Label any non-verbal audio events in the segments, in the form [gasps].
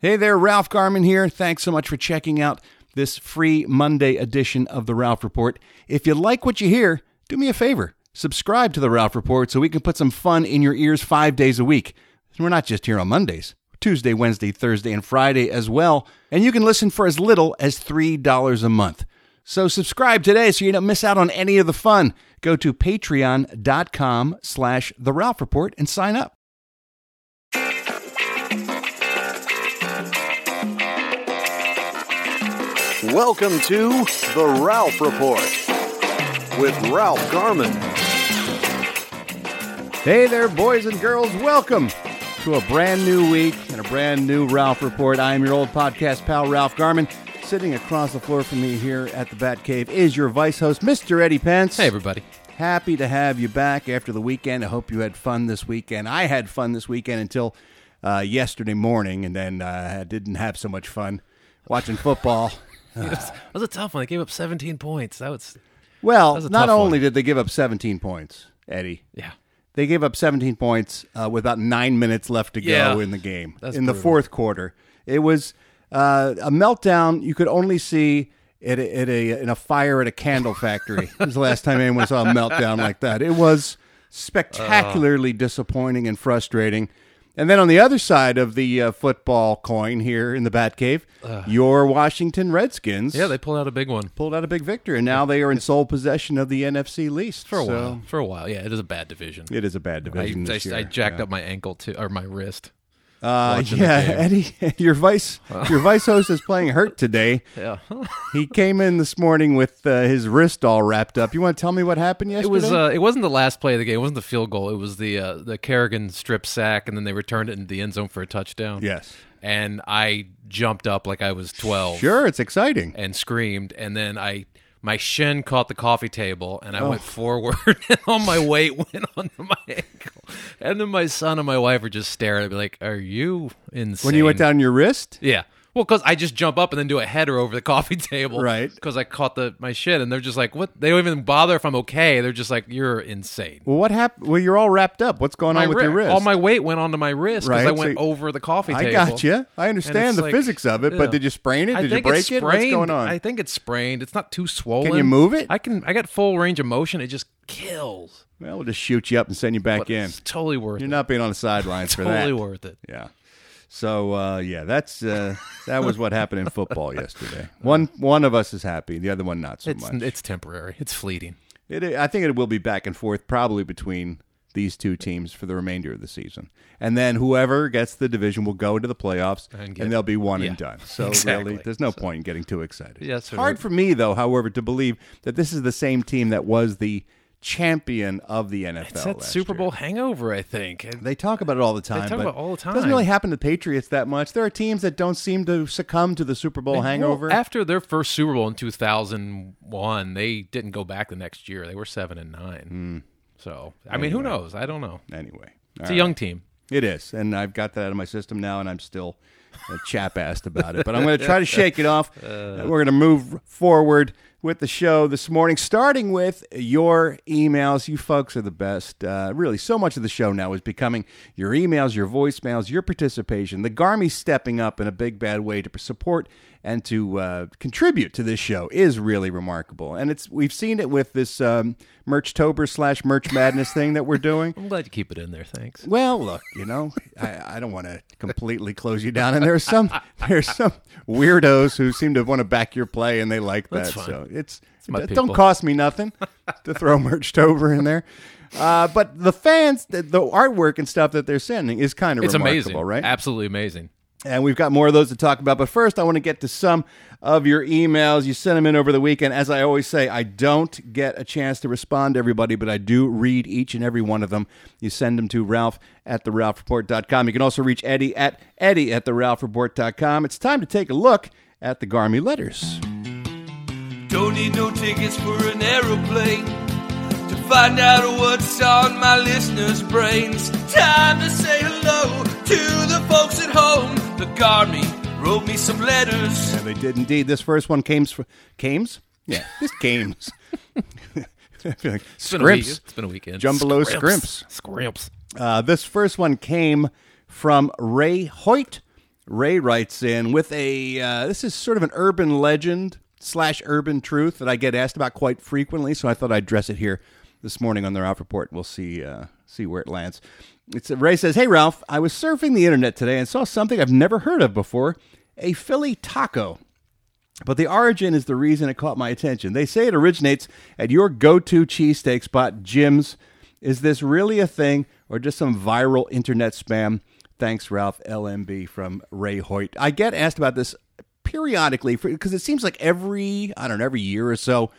Hey there, Ralph Garman here. Thanks so much for checking out this free Monday edition of the Ralph Report. If you like what you hear, do me a favor. Subscribe to the Ralph Report so we can put some fun in your ears five days a week. And we're not just here on Mondays. Tuesday, Wednesday, Thursday, and Friday as well. And you can listen for as little as $3 a month. So subscribe today so you don't miss out on any of the fun. Go to patreon.com slash the Ralph Report and sign up. Welcome to The Ralph Report with Ralph Garman. Hey there, boys and girls. Welcome to a brand new week and a brand new Ralph Report. I am your old podcast pal, Ralph Garman. Sitting across the floor from me here at the Bat Cave is your vice host, Mr. Eddie Pence. Hey, everybody. Happy to have you back after the weekend. I hope you had fun this weekend. I had fun this weekend until uh, yesterday morning, and then uh, I didn't have so much fun watching football. [laughs] it, was, a tough one. They gave up 17 points. That was, Well, was a not tough one. only did they give up 17 points, Eddie, yeah. they gave up 17 points uh, with about nine minutes left to go Yeah. in the game That's in the fourth quarter. It was uh, a meltdown you could only see at a, at a in a fire at a candle factory. [laughs] it was the last time anyone saw a meltdown like that. It was [laughs] spectacularly disappointing and frustrating. And then on the other side of the uh, football coin here in the Batcave, your Washington Redskins Yeah, they pulled out a big one. pulled out a big victory, and now they are in sole possession of the NFC least For a So while. For a while. Yeah, it is a bad division. It is a bad division. I, year. I jacked Yeah. up my ankle too, or my wrist. Uh, yeah. Eddie, [laughs] your vice your vice host is playing hurt today. [laughs] Yeah. [laughs] He came in this morning with uh, his wrist all wrapped up. You want to tell me what happened It yesterday? was. Uh, it wasn't the last play of the game. It wasn't the field goal. It was the uh, the Kerrigan strip sack, and then they returned it into the end zone for a touchdown. yes, And I jumped up like I was 12. sure, it's exciting. and screamed and then i my shin caught the coffee table and i Oh. went forward [laughs] and all my weight [laughs] went onto my ankle. And then my son and my wife were just staring at me like are you insane When you went down your wrist, yeah well because i just jump up and then do a header over the [laughs] coffee table Right. because i caught the my shit, and they're just like what they don't even bother if i'm okay they're just like you're insane well, what happened? Well, you're all wrapped up. What's going my on with wri- your wrist? all my weight went onto my wrist because Right, i went so- over the coffee table. I got you. I understand the like- physics of it, yeah. but did you sprain it? Did you break it? What's going on? I think it's sprained. It's not too swollen. Can you move it? I can. I got full range of motion. It just kills. well, we'll just shoot you up and send you back But in. it's totally worth it. You're not being on the sidelines [laughs] for that. totally worth it. Yeah. So uh, yeah, that's uh, [laughs] that was what happened in football yesterday. [laughs] One one of us is happy, the other one not so It's much. it's temporary. It's fleeting. It, I think it will be back and forth, probably between these two teams for the remainder of the season, and then whoever gets the division will go into the playoffs, and, And they'll be one yeah, and done. [laughs] So exactly. really, there's no point in getting too excited. Yeah, it's hard for me though, however, to believe that this is the same team that was the champion of the NFL. It's that Super year. Bowl hangover. I think. They talk about it all the time. talk but about it all the It doesn't really happen to the Patriots that much. There are teams that don't seem to succumb to the Super Bowl hangover. Well, after their first Super Bowl in 2001, they didn't go back the next year. They were seven and nine. Hmm. So I mean, who knows? I don't know. anyway, It's a young team. It is, and I've got that out of my system now, and I'm still uh, chap-assed about it. But I'm going to try to shake it off. [laughs] Uh, We're going to move forward with the show this morning, starting with your emails. You folks are the best. Uh, really, so much of the show now is becoming your emails, your voicemails, your participation. The Garmy stepping up in a big bad way to support and to uh, contribute to this show is really remarkable. And it's we've seen it with this um, Merchtober slash Merch Madness thing that we're doing. [laughs] I'm glad you keep it in there. Thanks. Well, look, you know, I, I don't want to completely close you down, and there's some [laughs] there's some weirdos who seem to want to back your play, and they like that. So it's, my it don't cost me nothing to throw Merchtober in there. Uh, but the fans, the, the artwork and stuff that they're sending is kind of It's remarkable, amazing, right? Absolutely amazing. And we've got more of those to talk about. But first, I want to get to some of your emails. You sent them in over the weekend. As I always say, I don't get a chance to respond to everybody, but I do read each and every one of them. You send them to Ralph at theralphreport.com. You can also reach Eddie at Eddie at theralphreport.com. It's time to take a look at the Garmy letters. Don't need no tickets for an aeroplane to find out what's on my listeners' brains. Time to say hello to the folks at home. The Garmy wrote me some letters. And they did indeed. This first one came from Cames? Yeah, [laughs] this Cames. [laughs] I feel like It's been a. Scrimps. It's been a weekend. Jumbo Scrimps. Scrimps. Uh, this first one came from Ray Hoyt. Ray writes in with a uh, this is sort of an urban legend slash urban truth that I get asked about quite frequently, so I thought I'd address it here this morning on the Ralph Report. We'll see uh, see where it lands. It's Ray says, "Hey Ralph, I was surfing the internet today and saw something I've never heard of before: a Philly taco." But the origin is the reason it caught my attention. They say it originates at your go-to cheesesteak spot, Jim's. Is this really a thing or just some viral internet spam? Thanks, Ralph LMB from Ray Hoyt. I get asked about this periodically because it seems like every I don't know every year or so.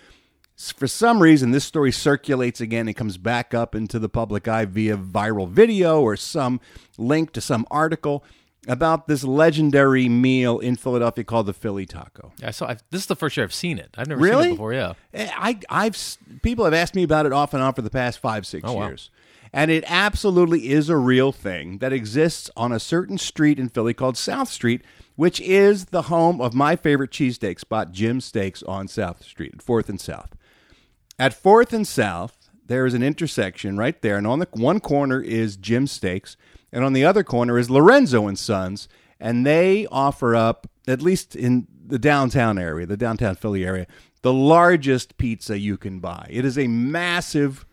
For some reason, this story circulates again and comes back up into the public eye via viral video or some link to some article about this legendary meal in Philadelphia called the Philly Taco. I saw. I've, this is the first year I've seen it. I've never seen Really? it before. Yeah. Eh, I, I've people have asked me about it off and on for the past five, six Oh, wow. years, and it absolutely is a real thing that exists on a certain street in Philly called South Street, which is the home of my favorite cheesesteak spot, Jim Steaks on South Street, Fourth and South. At Fourth and South, there is an intersection right there, and on the one corner is Jim Steaks, and on the other corner is Lorenzo and Sons, and they offer up, at least in the downtown area, the downtown Philly area, the largest pizza you can buy. It is a massive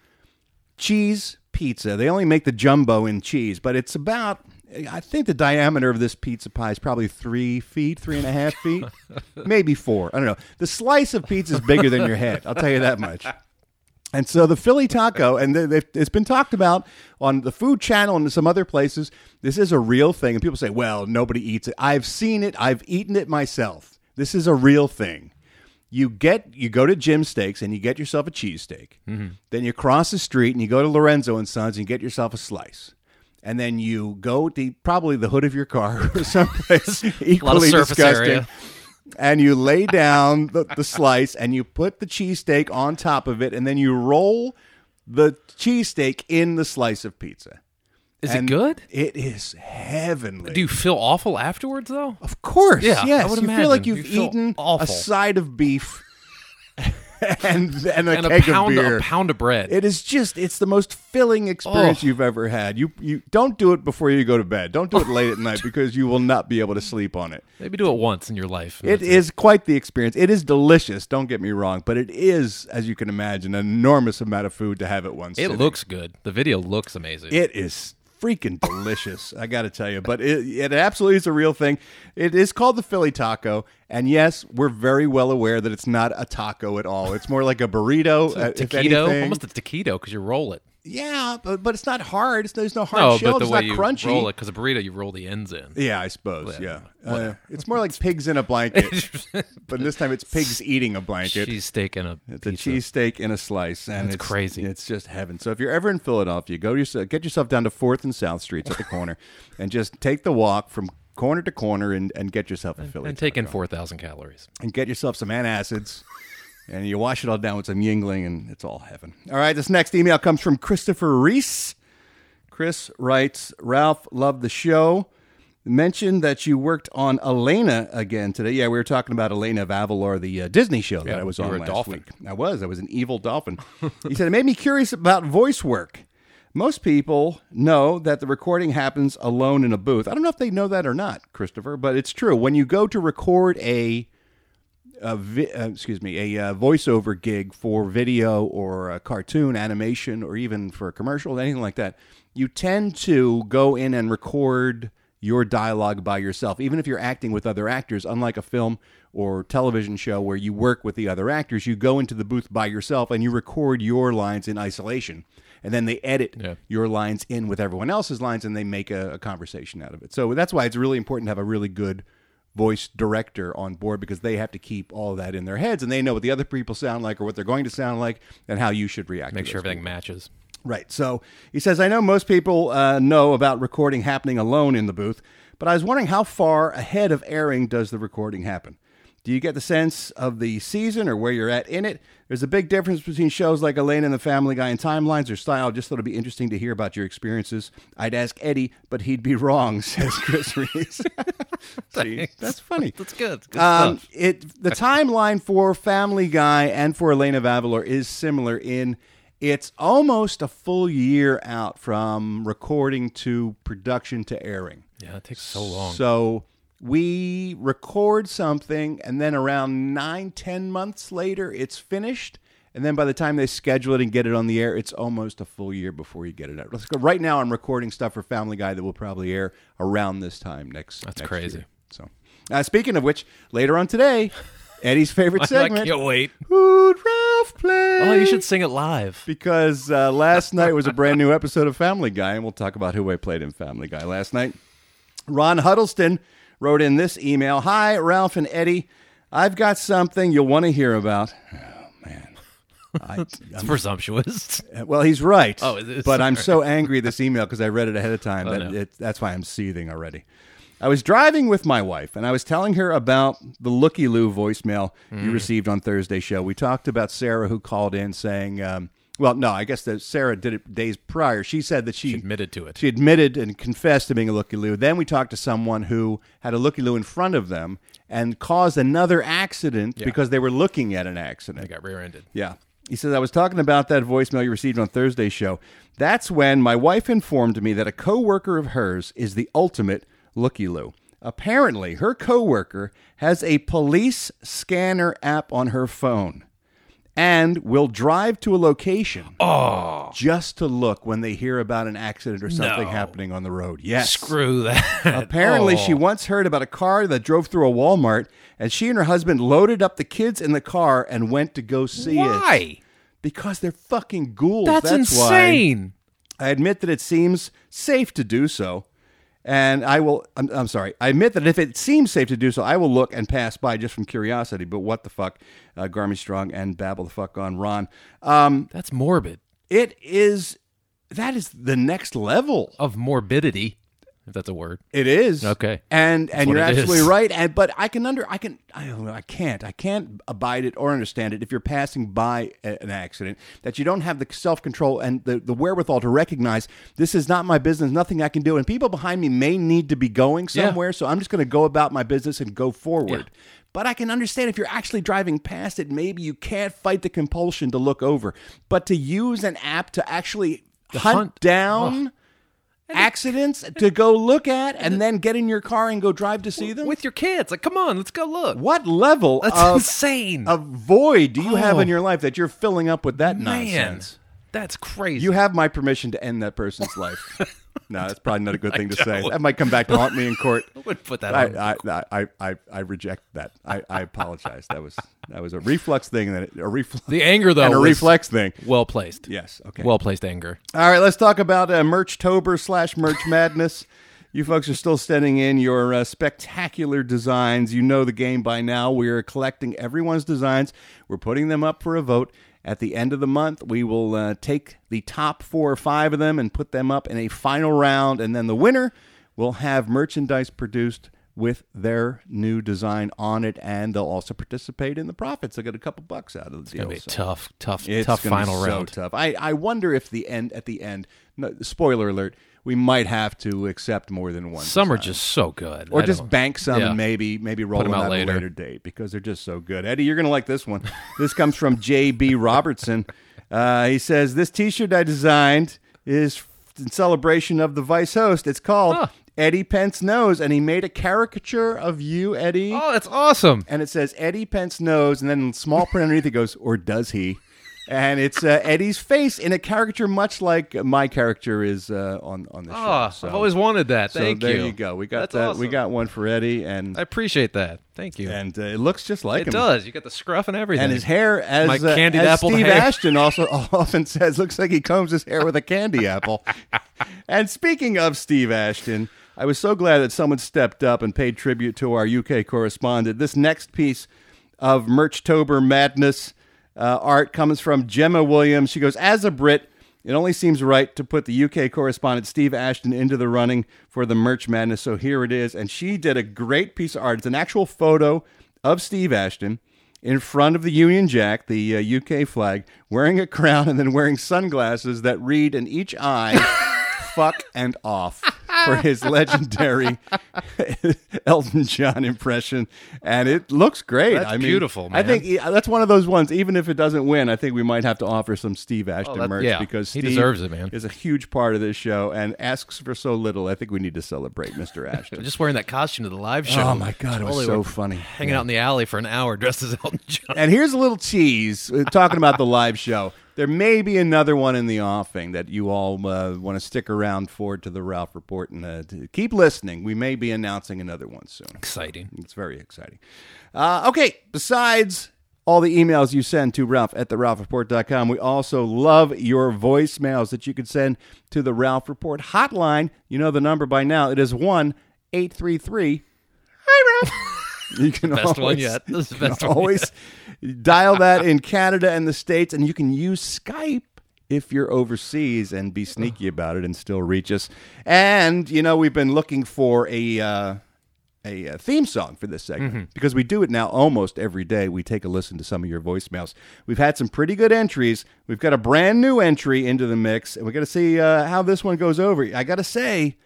cheese pizza. They only make the jumbo in cheese, but it's about. I think the diameter of this pizza pie is probably three feet, three and a half feet, [laughs] maybe four. I don't know. The slice of pizza is bigger than your head. I'll tell you that much. And so the Philly taco, and it's been talked about on the Food Channel and some other places. This is a real thing, and people say, "Well, nobody eats it." I've seen it. I've eaten it myself. This is a real thing. You get you go to Jim Steaks and you get yourself a cheesesteak. Mm-hmm. Then you cross the street and you go to Lorenzo and Sons and you get yourself a slice. And then you go to probably the hood of your car [laughs] or someplace [laughs] equally disgusting area. and you lay down the, the slice and you put the cheesesteak on top of it and then you roll the cheesesteak in the slice of pizza. Is And it good? It is heavenly. Do you feel awful afterwards though? of course, Yeah, I yes. would you feel like you've You feel eaten a side of beef [laughs] [laughs] and and a And a pound, of beer. a pound of bread. It is just it's the most filling experience Oh. you've ever had. You you don't do it before you go to bed. Don't do it late at [laughs] night because you will not be able to sleep on it. Maybe do it once in your life. It is It quite the experience. It is delicious, don't get me wrong, but it is, as you can imagine, an enormous amount of food to have at once. It looks good. The video looks amazing. It is freaking delicious, I got to tell you. But it, it absolutely is a real thing. It is called the Philly taco, and yes, we're very well aware that it's not a taco at all. It's more like a burrito. uh, if taquito, anything. almost a taquito because you roll it. Yeah, but, but it's not hard. It's, there's no hard No, shell. but the it's way not you crunchy. roll it, because a burrito you roll the ends in. Yeah, I suppose. Yeah, Yeah, uh, it's more like [laughs] pigs in a blanket, [laughs] but this time it's pigs eating a blanket. Cheese steak and a It's a pizza. cheesesteak in a slice, and That's it's crazy. It's just heaven. So if you're ever in Philadelphia, go to yourself, get yourself down to Fourth and South Streets at the corner, [laughs] and just take the walk from corner to corner and, and get yourself a Philly and take in four thousand calories. and get yourself some antacids, and you wash it all down with some Yuengling, and it's all heaven. All right, this next email comes from Christopher Reese. Chris writes, Ralph, loved the show. Mentioned that you worked on Elena again today. Yeah, we were talking about Elena of Avalor, the uh, Disney show that Yeah, I was on last dolphin. week. I was. I was an evil dolphin. [laughs] he said, it made me curious about voice work. Most people know that the recording happens alone in a booth. I don't know if they know that or not, Christopher, but it's true. When you go to record a a vi- uh, excuse me, a uh, voiceover gig for video or a cartoon animation or even for a commercial, anything like that, you tend to go in and record your dialogue by yourself, even if you're acting with other actors. Unlike a film or television show where you work with the other actors, you go into the booth by yourself and you record your lines in isolation. And then they edit Yeah. your lines in with everyone else's lines and they make a, a conversation out of it. So that's why it's really important to have a really good voice director on board because they have to keep all that in their heads and they know what the other people sound like or what they're going to sound like and how you should react. Make sure everything matches. Right. So he says, I know most people uh, know about recording happening alone in the booth, but I was wondering how far ahead of airing does the recording happen? Do you get the sense of the season or where you're at in it? There's a big difference between shows like Elena and the Family Guy and Timelines or Style. Just thought it'd be interesting to hear about your experiences. I'd ask Eddie, but he'd be wrong, [laughs] says Chris Reese. [laughs] See, that's funny. That's good. Good Um, it the timeline for Family Guy and for Elena of Avalor is similar in it's almost a full year out from recording to production to airing. Yeah, it takes so long. So we record something, and then around nine, ten months later, it's finished. And then by the time they schedule it and get it on the air, it's almost a full year before you get it out. Let's go. Right now, I'm recording stuff for Family Guy that will probably air around this time next. That's next crazy. year. So, uh, speaking of which, later on today, Eddie's favorite [laughs] segment. I can't wait. Who'd Ralph play? Oh, you should sing it live. because uh, last night was a brand new episode of Family Guy, and we'll talk about who I played in Family Guy last night. Ron Huddleston wrote in this email Hi, Ralph and Eddie. I've got something you'll want to hear about. Oh, man. I, [laughs] It's presumptuous. well, he's right. Oh, it is? but I'm so angry this email because I read it ahead of time that Oh, no. it, that's why I'm seething already. I was driving with my wife, and I was telling her about the Looky Loo voicemail Mm. you received on Thursday show. We talked about Sarah who called in saying, um, "Well, no, I guess that Sarah did it days prior. She said that she, Admitted to it. she admitted and confessed to being a looky loo. Then we talked to someone who had a looky loo in front of them and caused another accident because they were looking at an accident. I got rear-ended. Yeah. He says, I was talking about that voicemail you received on Thursday's show. That's when my wife informed me that a coworker of hers is the ultimate looky loo. Apparently, her coworker has a police scanner app on her phone and will drive to a location oh. just to look when they hear about an accident or something No. happening on the road. Yes. Screw that. Apparently, Oh. she once heard about a car that drove through a Walmart, and she and her husband loaded up the kids in the car and went to go see it. Why? Because they're fucking ghouls. That's, why insane. I admit that it seems safe to do so. And I will, I'm, I'm sorry, I admit that if it seems safe to do so, I will look and pass by just from curiosity. But what the fuck, uh, Garmy Strong and Babble the fuck on Ron. Um, That's morbid. it is, that is the next level. Of morbidity, if that's a word. It is Okay. and and you're absolutely is. right. And but I can under I can I don't know I can't I can't abide it or understand it if you're passing by a- an accident that you don't have the self control and the the wherewithal to recognize this is not my business, nothing I can do, and people behind me may need to be going Yeah. somewhere, so I'm just going to go about my business and go forward. But I can understand if you're actually driving past it, maybe you can't fight the compulsion to look over. But to use an app to actually hunt, hunt. down accidents to go look at and then get in your car and go drive to see them? With your kids. Like, come on, let's go look. what level That's of, insane. of void do you have Oh. in your life that you're filling up with that Man, nonsense? That's crazy. You have my permission to end that person's life. [laughs] no, that's probably not a good thing to say. That might come back to haunt me in [laughs] court. I wouldn't put that on. I, I, I, I, I reject that. I, I apologize. That was that was a reflex thing. That a reflex. the anger, though, and a reflex thing. well placed. Yes. Okay. Well placed anger. All right, let's talk about uh, Merchtober slash Merch [laughs] Madness. You folks are still sending in your uh, spectacular designs. You know the game by now. We are collecting everyone's designs. We're putting them up for a vote. At the end of the month, we will uh, take the top four or five of them and put them up in a final round. And then the winner will have merchandise produced with their new design on it. And they'll also participate in the profits. They'll get a couple bucks out of the deal. Gonna be So- tough, tough, it's tough final so round. tough. I, I wonder if the end at the end. No, spoiler alert: we might have to accept more than one. Some are just so good. or I just don't- bank some Yeah. and maybe maybe roll them them out out at a later. later date because they're just so good. Eddie, you're gonna like this one. [laughs] this comes from J.B. Robertson. Uh, he says this T-shirt I designed is in celebration of the Vice host. It's called Huh. Eddie Pence Knows, and he made a caricature of you, Eddie Oh, that's awesome. and it says Eddie Pence knows, and then small print underneath it goes, or does he? And it's uh, Eddie's face in a caricature, much like my character is uh, on on the show. Oh, So- I've always wanted that. so Thank there you. you go. We got That's that. awesome. We got one for Eddie, and I appreciate that. Thank you. and uh, it looks just like it him. does. You got the scruff and everything. And his hair, as, My uh, candied as apple Steve hair. Ashton also [laughs] often says, looks like he combs his hair with a candy apple. [laughs] and speaking of Steve Ashton, I was so glad that someone stepped up and paid tribute to our UK correspondent. This next piece of Merchtober madness uh, art comes from Gemma Williams. She goes, as a Brit, it only seems right to put the UK correspondent Steve Ashton into the running for the merch madness. So here it is. And she did a great piece of art. It's an actual photo of Steve Ashton in front of the Union Jack, the uh, UK flag, wearing a crown and then wearing sunglasses that read in each eye, [laughs] fuck and off. For his legendary [laughs] Elton John impression, and it looks great. That's I mean, beautiful, I think yeah, that's one of those ones. Even if it doesn't win, I think we might have to offer some Steve Ashton that- merch yeah, because he deserves it, man. Is a huge part of this show and asks for so little. I think we need to celebrate Mr. [laughs] Ashton. Just wearing that costume to the live show. oh my god, it was Totally so funny. Hanging out in the alley for an hour [laughs] dressed as Elton John. And here's a little tease uh, talking about the live show. There may be another one in the offing that you all uh, want to stick around for to the Ralph Report and uh, to keep listening. We may be announcing another one soon. Exciting. It's very exciting. Uh, okay, besides all the emails you send to Ralph at the RalphReport.com, we also love your voicemails that you can send to the Ralph Report hotline. You know the number by now. It is 1 833 Hi, Ralph. [laughs] You can Best one always, yet. This is best one always dial [laughs] that in Canada and the States, and you can use Skype if you're overseas and be sneaky about it and still reach us. And, you know, we've been looking for a. Uh, a, uh theme song for this segment because we do it now almost every day. We take a listen to some of your voicemails. We've had some pretty good entries. We've got a brand new entry into the mix, and we got to see uh, how this one goes over. I got to say,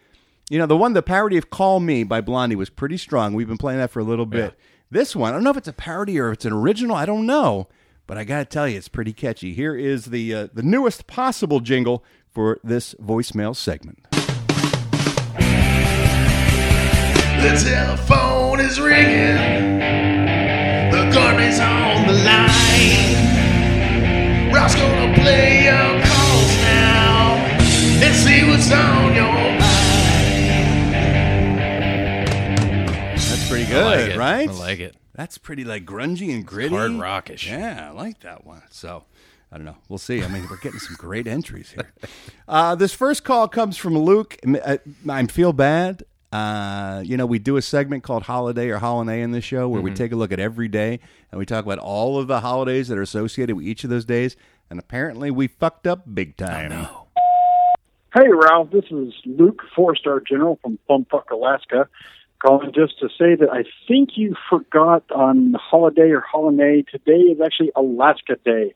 you know, the one, the parody of Call Me by Blondie was pretty strong. We've been playing that for a little bit. This one, I don't know if it's a parody or if it's an original. I don't know. But I got to tell you, it's pretty catchy. Here is the, uh, the newest possible jingle for this voicemail segment. The telephone is ringing. The garbage on the line. Ralph's gonna play your calls now and see what's on good, like right? I like it. That's pretty like grungy and gritty. hard rockish. Yeah, I like that one. So I don't know. We'll see. I mean, we're getting some great entries here. [laughs] Uh, this first call comes from Luke. Uh, I feel bad. Uh, you know, we do a segment called Holiday or Holiday in this show where Mm-hmm. we take a look at every day and we talk about all of the holidays that are associated with each of those days. And apparently, we fucked up big time. Hey, Ralph, this is Luke, four star general from Bumfuck, Alaska, calling just to say that I think you forgot on holiday or holiday. Today is actually Alaska Day.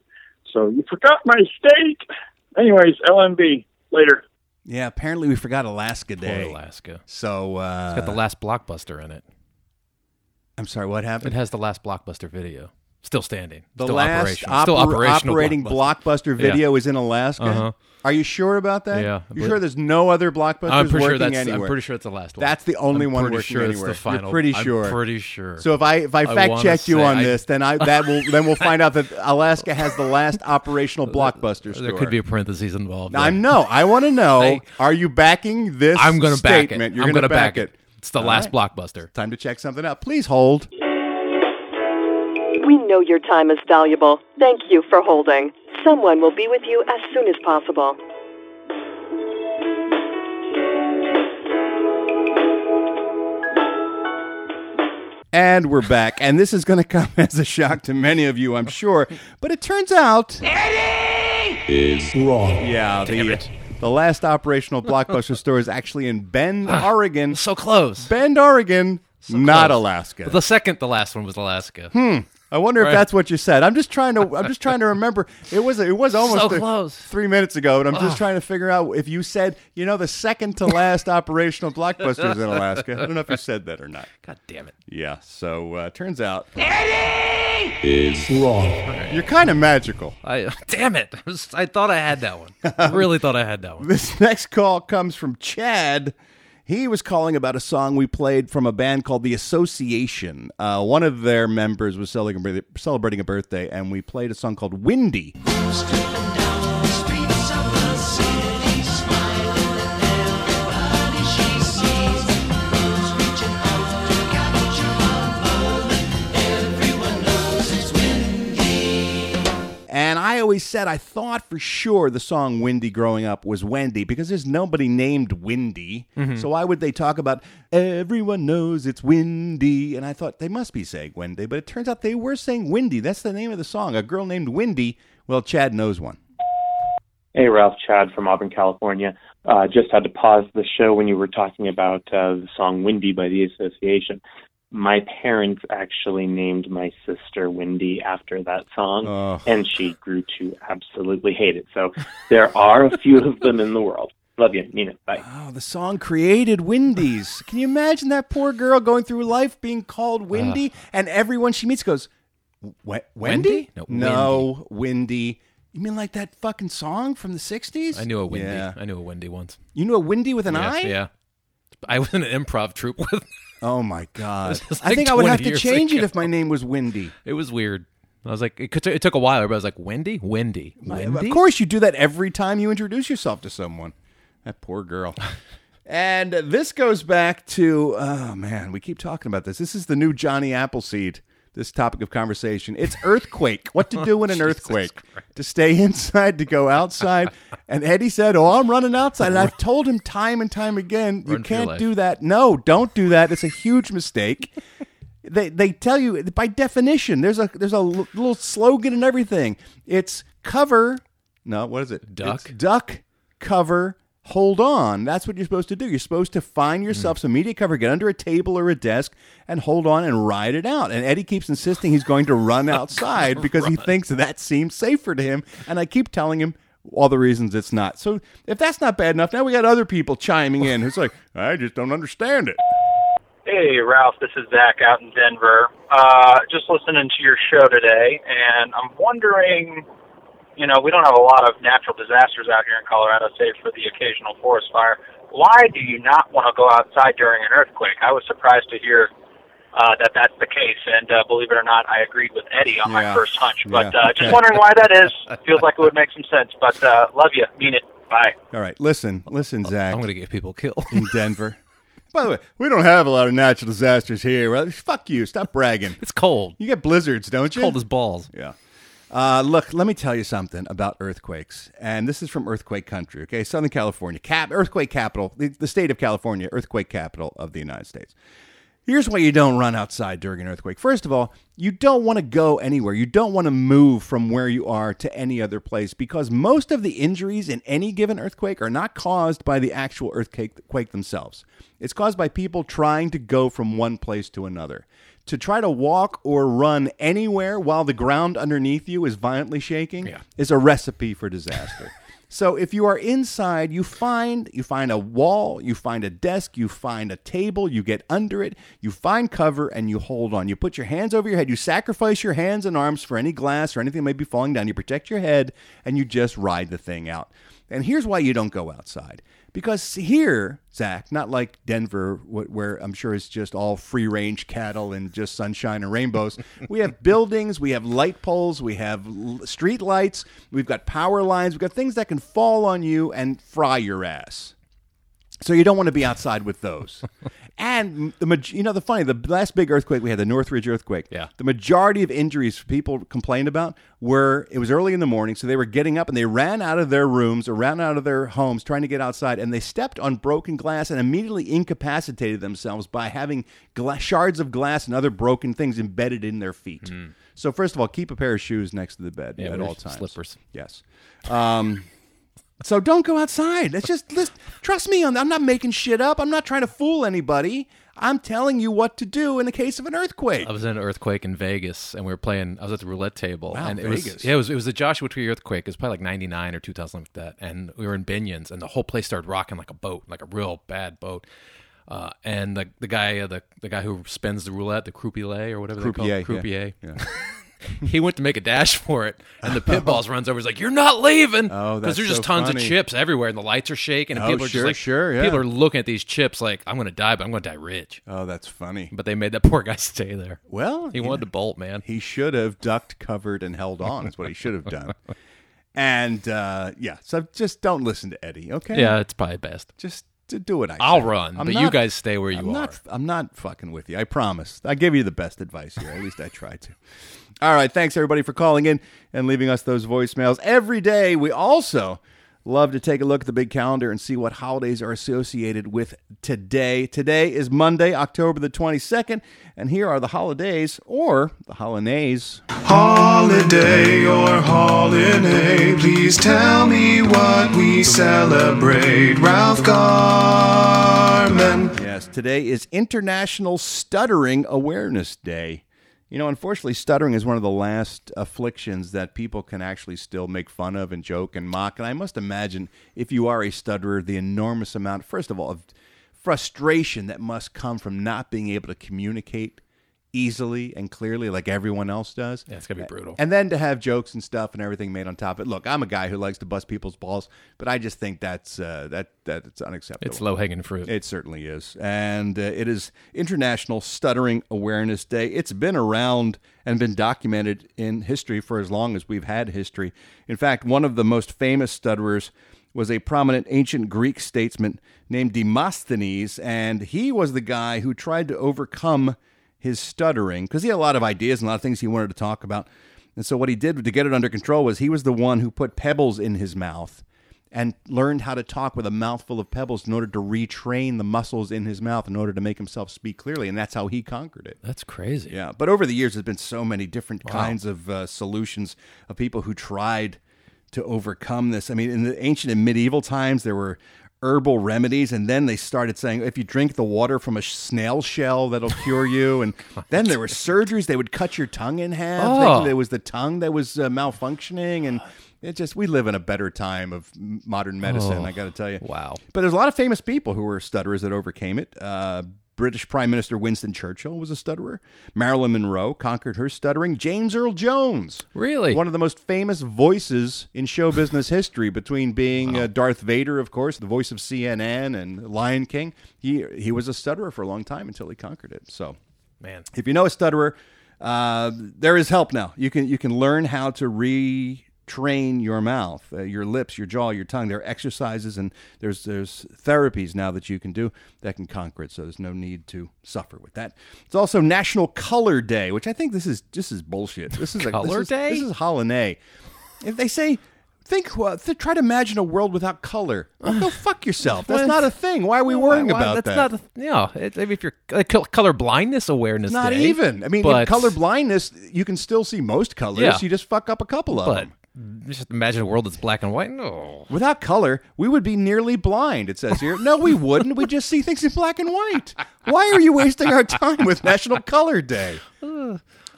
So you forgot my state. Anyways, LMB. Later. Yeah, apparently we forgot Alaska Poor Day. Alaska. So uh, Got the last blockbuster in it. I'm sorry, what happened? It has the last blockbuster video. Still standing. The Still last operational. Still operational operating blockbuster, video is in Alaska. Uh-huh. Are you sure about that? Yeah, You sure there's no other blockbusters I'm pretty sure working that's. anywhere? I'm pretty sure it's the last one. That's the only I'm one pretty working sure anywhere. It's the final. You're pretty I'm sure. pretty sure. So if I if I I fact wanna you on I- this, then I that will then we'll find out that Alaska has the last [laughs] operational blockbuster store. there could be a parenthesis involved. Now. I'm no. I want to know. I- are you backing this? I'm going to back it. You're I'm going to gonna back it. It's the All last right. blockbuster. Time to check something out. Please hold. We know your time is valuable. Thank you for holding. Someone will be with you as soon as possible. And we're back. And this is going [laughs] to come as a shock to many of you, I'm sure. But it turns out. Eddie! Is wrong. Yeah, the, the last operational [laughs] blockbuster store is actually in Bend, Oregon. So close. Bend, Oregon, not close. Alaska. The second, the last one was Alaska. Hmm. I wonder if that's what you said. I'm just trying to. I'm just trying to [laughs] remember. It was. It was almost So close. three minutes ago, and I'm just trying to figure out if you said, you know, the second to last [laughs] operational blockbusters in Alaska. I don't know if you said that or not. God damn it. Yeah. So uh, turns out Is wrong. you're kind of magical. I [laughs] damn it. I, was, I thought I had that one. I really thought I had that one. This next call comes from Chad. He was calling about a song we played from a band called The Association. Uh, one of their members was celebrating, celebrating a birthday, and we played a song called Windy. I always said I thought for sure the song Windy growing up was Wendy because there's nobody named Windy. So why would they talk about everyone knows it's windy? And I thought they must be saying Wendy, but it turns out they were saying Windy. That's the name of the song. A girl named Windy. Well, Chad knows one. Hey, Ralph, Chad from Auburn, California. Uh, just had to pause the show when you were talking about uh, the song Windy by the Association. My parents actually named my sister Windy after that song, Oh. and she grew to absolutely hate it. So there are a few of them in the world. Love you. Mean it. Bye. Oh, the song created Wendy's. Can you imagine that poor girl going through life being called Wendy, and everyone she meets goes, "We- "Wendy? No, no, Wendy." You mean like that fucking song from the '60s? I knew a Wendy. Yeah. I knew a Wendy once. You knew a Wendy with an yeah, eye? yeah. I was in an improv troupe [laughs] with. Oh my god! [laughs] Is I think I would have to change it if my name was Wendy. It was weird. I was like, it, could, it took a while. Everybody was like, Wendy, Wendy, Wendy. Of course, you do that every time you introduce yourself to someone. That poor girl. [laughs] and this goes back to oh man, we keep talking about this. This is the new Johnny Appleseed. This topic of conversation. It's earthquake. What to do in an [laughs] earthquake? To stay inside, to go outside. And Eddie said, "Oh, I'm running outside." And I've told him time and time again, you Run your can't do that. No, don't do that. It's a huge mistake. they they tell you by definition. There's a there's a l- little slogan and everything. It's cover. No, what is it? Duck. It's duck, cover, hold on. That's what you're supposed to do. You're supposed to find yourself some media cover, get under a table or a desk, and hold on and ride it out. And Eddie keeps insisting he's going to run [laughs] outside because he thinks that seems safer to him. And I keep telling him all the reasons it's not. So if that's not bad enough, now we got other people chiming in who's like, I just don't understand it. Hey, Ralph, this is Zach out in Denver. Uh, just listening to your show today, and I'm wondering, you know, we don't have a lot of natural disasters out here in Colorado, save for the occasional forest fire. Why do you not want to go outside during an earthquake? I was surprised to hear uh, that that's the case, and uh, believe it or not, I agreed with Eddie on Yeah. my first hunch. But Yeah, uh, just wondering why that is. [laughs] Feels like it would make some sense. But uh, love you. Mean it. Bye. All right, listen, listen, Zach. I'm going to get people killed. in [laughs] Denver. By the way, we don't have a lot of natural disasters here. Well, fuck you. Stop bragging. it's cold. You get blizzards, don't you? Cold as balls. Yeah. Uh, look, let me tell you something about earthquakes. And this is from earthquake country, okay? Southern California, cap, earthquake capital, the, the state of California, earthquake capital of the United States. Here's why you don't run outside during an earthquake. First of all, you don't want to go anywhere. You don't want to move from where you are to any other place because most of the injuries in any given earthquake are not caused by the actual earthquake quake themselves. It's caused by people trying to go from one place to another. To try to walk or run anywhere while the ground underneath you is violently shaking Yeah. is a recipe for disaster. [laughs] So if you are inside, you find you find a wall, you find a desk, you find a table, you get under it, you find cover and you hold on. You put your hands over your head, you sacrifice your hands and arms for any glass or anything that may be falling down. You protect your head and you just ride the thing out. And here's why you don't go outside. Because here, Zach, not like Denver, where I'm sure it's just all free range cattle and just sunshine and rainbows. [laughs] we have buildings, we have light poles, we have street lights, we've got power lines, we've got things that can fall on you and fry your ass. So you don't want to be outside with those. [laughs] and the you know the funny the last big earthquake we had the Northridge earthquake. Yeah. The majority of injuries people complained about were it was early in the morning, so they were getting up and they ran out of their rooms or ran out of their homes trying to get outside, and they stepped on broken glass and immediately incapacitated themselves by having gla- shards of glass and other broken things embedded in their feet. So first of all, keep a pair of shoes next to the bed Yeah, at all times. slippers. Yes. Um, so don't go outside. It's just trust me on. I'm not making shit up. I'm not trying to fool anybody. I'm telling you what to do in the case of an earthquake. I was in an earthquake in Vegas, and we were playing. I was at the roulette table, Wow, and it Vegas. was yeah, it was it was the Joshua Tree earthquake. It was probably like ninety nine or two thousand like that, and we were in Binion's, and the whole place started rocking like a boat, like a real bad boat. Uh, and the the guy uh, the the guy who spins the roulette, the croupier or whatever Croupier, they call it, yeah. croupier. [laughs] he went to make a dash for it, and the pit [laughs] boss runs over. He's like, "You're not leaving!" Oh, that's there's just so tons funny. of chips everywhere, and the lights are shaking, and Oh, people are sure, just like, sure, yeah. people are looking at these chips like, "I'm going to die, but I'm going to die rich." oh, that's funny. But they made that [laughs] poor guy stay there. Well, He wanted know, to bolt, man. He should have ducked, covered, and held on. Is what he should have done. And uh, yeah, so just don't listen to Eddie. Okay. Yeah, it's probably best. Just to do what I. I'll say. run, I'm but you guys stay where you I'm are. Not, I'm not fucking with you. I promise. I give you the best advice here. At least I try to. All right. Thanks everybody for calling in and leaving us those voicemails every day. We also love to take a look at the big calendar and see what holidays are associated with today. Today is Monday, October the 22nd, and here are the holidays or the holidays. Holiday or holiday, please tell me what we celebrate. Ralph Garman. Yes, today is International Stuttering Awareness Day. You know, unfortunately, stuttering is one of the last afflictions that people can actually still make fun of and joke and mock. And I must imagine if you are a stutterer, the enormous amount, first of all, of frustration that must come from not being able to communicate easily and clearly like everyone else does. Yeah, it's gonna be brutal. And then to have jokes and stuff and everything made on top of it. Look, I'm a guy who likes to bust people's balls, but I just think that's uh, that that's unacceptable. It's low hanging fruit. It certainly is. And uh, it is International Stuttering Awareness Day. It's been around and been documented in history for as long as we've had history. In fact, one of the most famous stutterers was a prominent ancient Greek statesman named Demosthenes, and he was the guy who tried to overcome his stuttering because he had a lot of ideas and a lot of things he wanted to talk about. And so what he did to get it under control was he was the one who put pebbles in his mouth and learned how to talk with a mouthful of pebbles in order to retrain the muscles in his mouth in order to make himself speak clearly. And that's how he conquered it. That's crazy. Yeah. But over the years, there's been so many different kinds of uh, solutions of people who tried to overcome this. I mean, in the ancient and medieval times, there were herbal remedies, and then they started saying if you drink the water from a snail shell, that'll cure you. And [laughs] then there were surgeries; they would cut your tongue in half. Oh. It was the tongue that was uh, malfunctioning, and it just we live in a better time of modern medicine. Oh. I got to tell you. Wow. But there's a lot of famous people who were stutterers that overcame it. Uh, British Prime Minister Winston Churchill was a stutterer. Marilyn Monroe conquered her stuttering. James Earl Jones, Really? one of the most famous voices in show business history, between being uh, Darth Vader, of course, the voice of CNN, and Lion King. He he was a stutterer for a long time until he conquered it. So Man. if you know a stutterer, uh, there is help now. You can you can learn how to retrain your mouth, uh, your lips, your jaw, your tongue. There are exercises and there's there's therapies now that you can do that can conquer it. So there's no need to suffer with that. It's also National Color Day, which I think this is this is bullshit. This is a, Color this is, Day? This is holiday. If they say. Think. Uh, th- try to imagine a world without color. Well, go [laughs] fuck yourself. That's not a thing. Why are we worrying Why- about that's that? not. A, yeah. It, if you're uh, color blindness awareness, Not day, even. I mean, but, color blindness, you can still see most colors. Yeah. You just fuck up a couple of But them. Just imagine a world that's black and white. No. Without color, we would be nearly blind, it says here. No, we wouldn't. We'd just see things in black and white. Why are you wasting our time with National Color Day?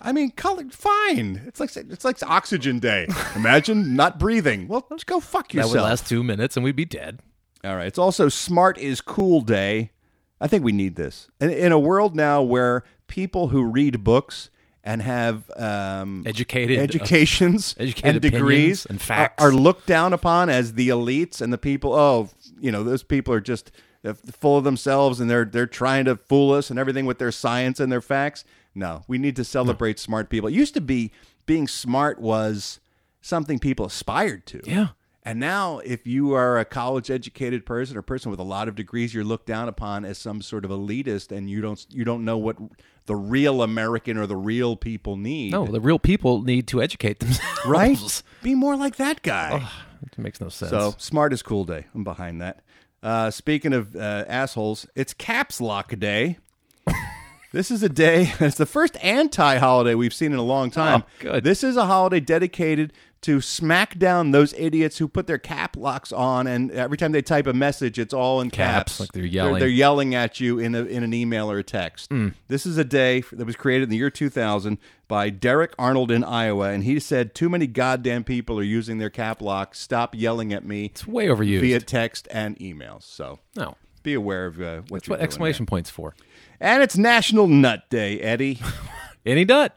I mean, color, fine. It's like it's like Oxygen Day. Imagine not breathing. Well, just go fuck yourself. That would last two minutes and we'd be dead. All right. It's also Smart is Cool Day. I think we need this. In, in a world now where people who read books and have um, Educated, uh, educations [laughs] educated and degrees and facts. are, are looked down upon as the elites and the people. Oh, you know, those people are just uh, full of themselves and they're they're trying to fool us and everything with their science and their facts. No, we need to celebrate smart people. It used to be being smart was something people aspired to. Yeah. And now, if you are a college educated person or person with a lot of degrees, you're looked down upon as some sort of elitist, and you don't you don't know what the real American or the real people need. No, the real people need to educate themselves. right? Be more like that guy. It makes no sense. so smart is cool day. I'm behind that. Uh, speaking of uh, assholes, it's Caps Lock Day. [laughs] This is a day. [laughs] It's the first anti-holiday we've seen in a long time. Oh, good. This is a holiday dedicated to smack down those idiots who put their cap locks on, and every time they type a message, it's all in caps. Caps, like they're yelling. They're, yelling at you in a, in an email or a text. Mm. This is a day that was created in the year 2000 by Derek Arnold in Iowa, and he said, "Too many goddamn people are using their cap locks. Stop yelling at me." it's way overused. via text and emails. So no. be aware of uh, what That's what exclamation points for. And it's National Nut Day, Eddie. [laughs] Any nut.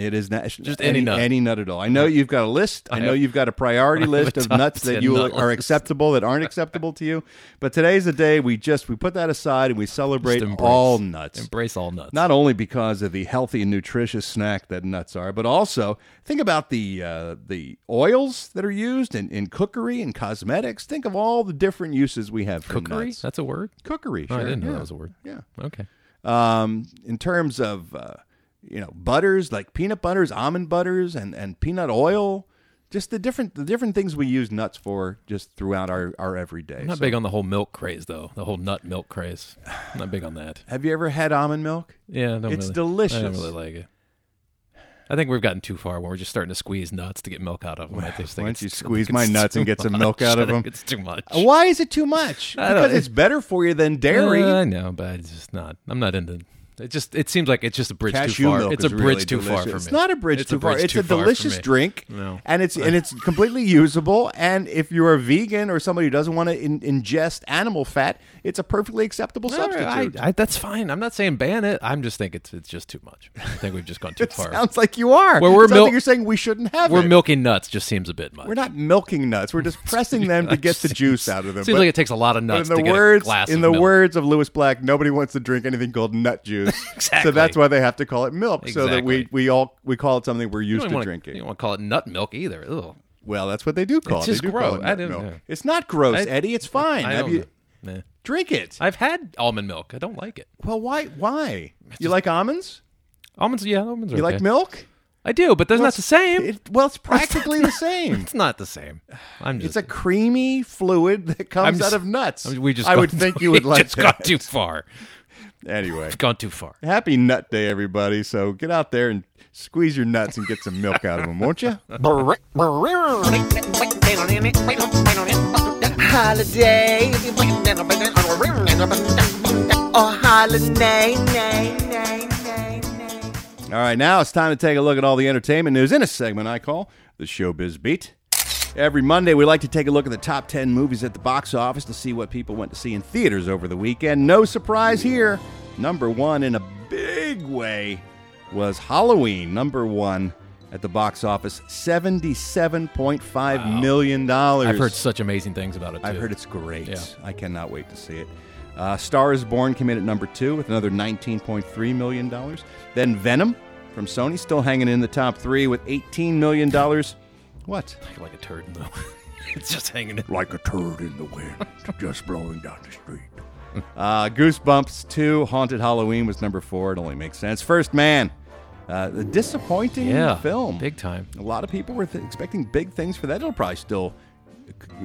It is national. Just any nut. Any nut at all. I know you've got a list. I, I know you've got a priority [laughs] list of nuts that you nut are acceptable that aren't acceptable to you. But today's the day we just we put that aside and we celebrate embrace. all nuts. Embrace all nuts. Not only because of the healthy and nutritious snack that nuts are, but also think about the uh, the oils that are used in, in cookery and cosmetics. Think of all the different uses we have for Cookery? nuts. That's a word? Cookery. Oh, I didn't know that was a word. Yeah. Okay. Um, in terms of uh, you know butters like peanut butters, almond butters, and, and peanut oil, just the different the different things we use nuts for just throughout our, our everyday. I'm not So- big on the whole milk craze, though. The whole nut milk craze. I'm not big on that. [sighs] Have you ever had almond milk? Yeah, don't It's really, delicious. I don't really like it. I think we've gotten too far when we're just starting to squeeze nuts to get milk out of them. I just think Why don't you squeeze my nuts and get some much. milk out of [laughs] them? It's too much. Why is it too much? Because it's better for you than dairy. Uh, I know, but it's just not. I'm not into It just it seems like it's just a bridge Cashew too far. it's a bridge really too far for me. It's not a bridge It's too far. bridge It's too a delicious drink, No. and it's and it's completely usable. And if you're a vegan or somebody who doesn't want to in, ingest animal fat, it's a perfectly acceptable substitute. I, I, that's fine. I'm not saying ban it. I'm just think it's it's just too much. I think we've just gone too [laughs] far. sounds like you are. Where we're mil- like you're saying we shouldn't have We're it. milking nuts. Just seems a bit much. We're not milking nuts. We're just [laughs] pressing them to get the juice out of them. Seems But- like it takes a lot of nuts in the to get words, a glass in the milk. words of Lewis Black, nobody wants to drink anything called nut juice. [laughs] [laughs] So Exactly. that's why they have to call it milk, so that we, we all we call it something we're used to wanna, drinking. You don't want to call it nut milk either. Ugh. Well, that's what they do call It's it. just they gross. it I didn't- yeah. It's not gross, I- Eddie. It's fine. I Have you. Nah. drink it? I've had almond milk. I don't like it. well, why? Why? You like almonds? Almonds, yeah, almonds are You okay. like milk? I do, but that's Well, not the same. It, well, it's [laughs] practically the same. it's not the same. I'm just. It's a creamy fluid that comes just- out of nuts. I mean, we just. I would think you would like just that. gone too far. Anyway, We've gone too far. happy Nut Day, everybody. So get out there and squeeze your nuts and get some milk out of them, won't you? [laughs] Holiday. Or holiday. All right, now it's time to take a look at all the entertainment news in a segment I call the Showbiz Beat. Every Monday, we like to take a look at the top 10 movies at the box office to see what people went to see in theaters over the weekend. No surprise here. Number one, in a big way, was Halloween. Number one at the box office, $77.5 million. I've heard such amazing things about it. Too. I've heard it's great. Yeah. I cannot wait to see it. Uh, Star is Born came in at number two with another $19.3 million. Then Venom from Sony still hanging in the top three with $18 million. What? like a turd in the. Wind. [laughs] It's just hanging in. Like a turd in the wind, [laughs] just blowing down the street. [laughs] Uh, Goosebumps 2, Haunted Halloween was number four. It only makes sense. First Man, uh, the disappointing Yeah, film. big time. A lot of people were th- expecting big things for that. It'll probably still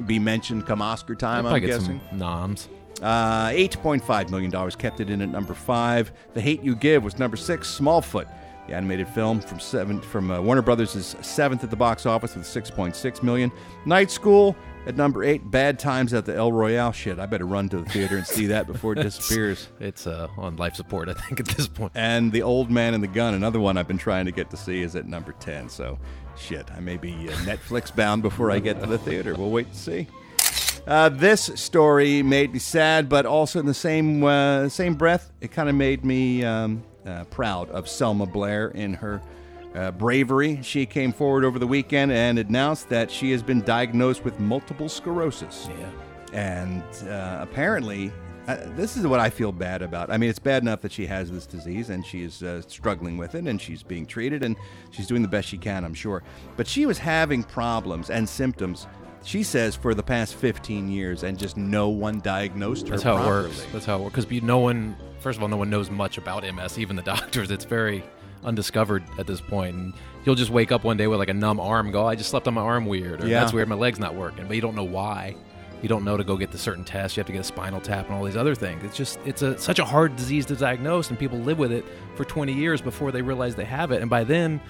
be mentioned come Oscar time, I'll I'm get guessing. some noms. Uh, $8.5 million kept it in at number five. The Hate You Give was number six. Smallfoot, the animated film from seven from uh, Warner Brothers, is seventh at the box office with 6.6 million. Night School at number eight. Bad Times at the El Royale. Shit, I better run to the theater and see that before it [laughs] disappears. It's uh, on life support, I think, at this point. And The Old Man and the Gun, another one I've been trying to get to see, is at number 10. So, shit, I may be uh, Netflix bound before I get to the theater. We'll wait and see. Uh, this story made me sad, but also in the same uh, same breath, it kind of made me um, uh, proud of Selma Blair in her uh, bravery. She came forward over the weekend and announced that she has been diagnosed with multiple sclerosis. Yeah. And uh, apparently, uh, this is what I feel bad about. I mean, it's bad enough that she has this disease and she's uh, struggling with it and she's being treated and she's doing the best she can, I'm sure. But she was having problems and symptoms, she says, for the past 15 years and just no one diagnosed her That's how it works. That's how it works. Because no one, first of all, no one knows much about MS, even the [laughs] doctors. It's very undiscovered at this point. And you'll just wake up one day with like a numb arm and go, oh, I just slept on my arm weird. Or Yeah. that's weird, my leg's not working. But you don't know why. You don't know to go get the certain tests. You have to get a spinal tap and all these other things. It's just, it's a such a hard disease to diagnose, and people live with it for 20 years before they realize they have it. And by then,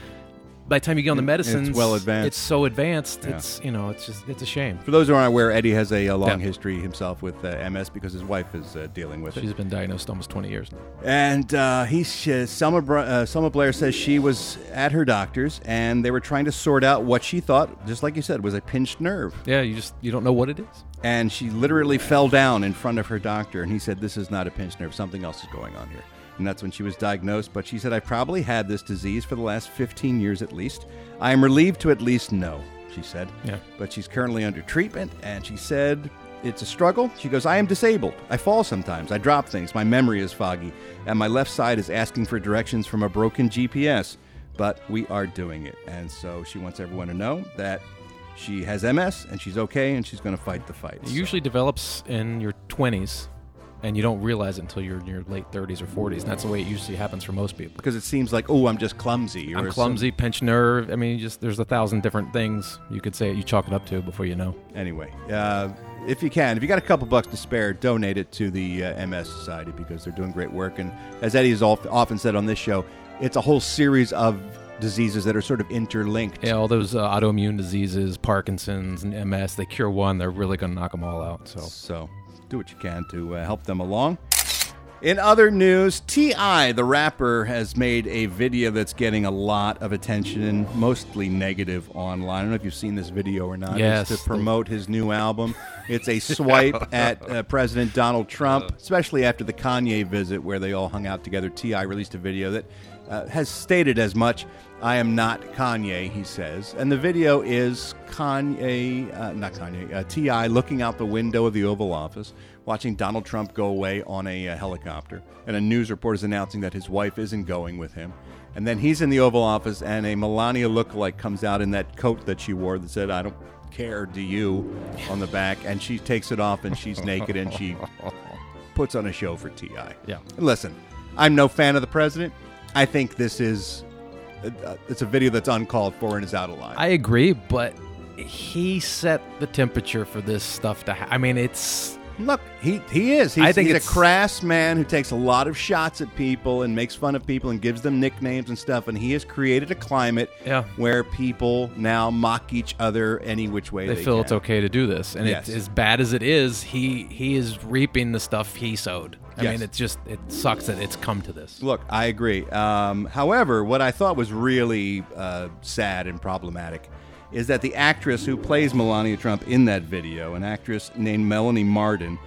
by the time you get on the medicines, It's well advanced. It's so advanced. Yeah. It's you know, it's just, it's a shame. For those who aren't aware, Eddie has a, uh long Yeah. history himself with uh, MS because his wife is uh, dealing with it. She's been diagnosed almost 20 years now. And uh, he, uh, Selma, Br- uh, Selma Blair says she was at her doctor's and they were trying to sort out what she thought, just like you said, was a pinched nerve. Yeah, you just you don't know what it is. And she literally fell down in front of her doctor, and he said, "This is not a pinched nerve. Something else is going on here." And that's when she was diagnosed. But she said, "I probably had this disease for the last 15 years at least. I am relieved to at least know." She said. Yeah. But she's currently under treatment, and she said. It's a struggle. She goes, I am disabled. I fall sometimes. I drop things. My memory is foggy. And my left side is asking for directions from a broken GPS. But we are doing it. And so she wants everyone to know that she has MS and she's okay and she's going to fight the fight. It usually develops in your 20s, and you don't realize it until you're in your late 30s or 40s. And that's the way it usually happens for most people. because it seems like, oh, I'm just clumsy. or I'm clumsy, pinched nerve. I mean, just there's a thousand different things you could say. You chalk it up to before you know. Anyway, uh, if you can, if you got a couple bucks to spare, donate it to the uh, MS Society because they're doing great work. And as Eddie has often said on this show, it's a whole series of diseases that are sort of interlinked. Yeah, all those uh, autoimmune diseases, Parkinson's and MS, they cure one, they're really going to knock them all out. So So do what you can to uh, help them along. In other news, T.I., the rapper, has made a video that's getting a lot of attention, mostly negative online. I don't know if you've seen this video or not. Yes. It's to promote his new album. It's a swipe [laughs] at uh, President Donald Trump, especially after the Kanye visit where they all hung out together. T.I. released a video that uh, has stated as much. I am not Kanye, he says. And the video is Kanye, uh, not Kanye, uh, T.I. looking out the window of the Oval Office, watching Donald Trump go away on a uh, helicopter. And a news report is announcing that his wife isn't going with him. And then he's in the Oval Office, and a Melania lookalike comes out in that coat that she wore that said, I don't care, do you, on the back. And she takes it off, and she's naked, and she [laughs] puts on a show for T.I. Yeah. Listen, I'm no fan of the president. I think this is uh, it's a video that's uncalled for and is out of line. I agree, but he set the temperature for this stuff to. Ha- I mean, it's Look, he he is. He's, I think he's a crass man who takes a lot of shots at people and makes fun of people and gives them nicknames and stuff. And he has created a climate Yeah. where people now mock each other any which way they, they, feel can. it's okay to do this, and Yes. it's as bad as it is. He he is reaping the stuff he sowed. I Yes. mean, it's just it sucks that it's come to this. Look, I agree. Um, however, what I thought was really uh, sad and problematic is that the actress who plays Melania Trump in that video, an actress named Melanie Martin,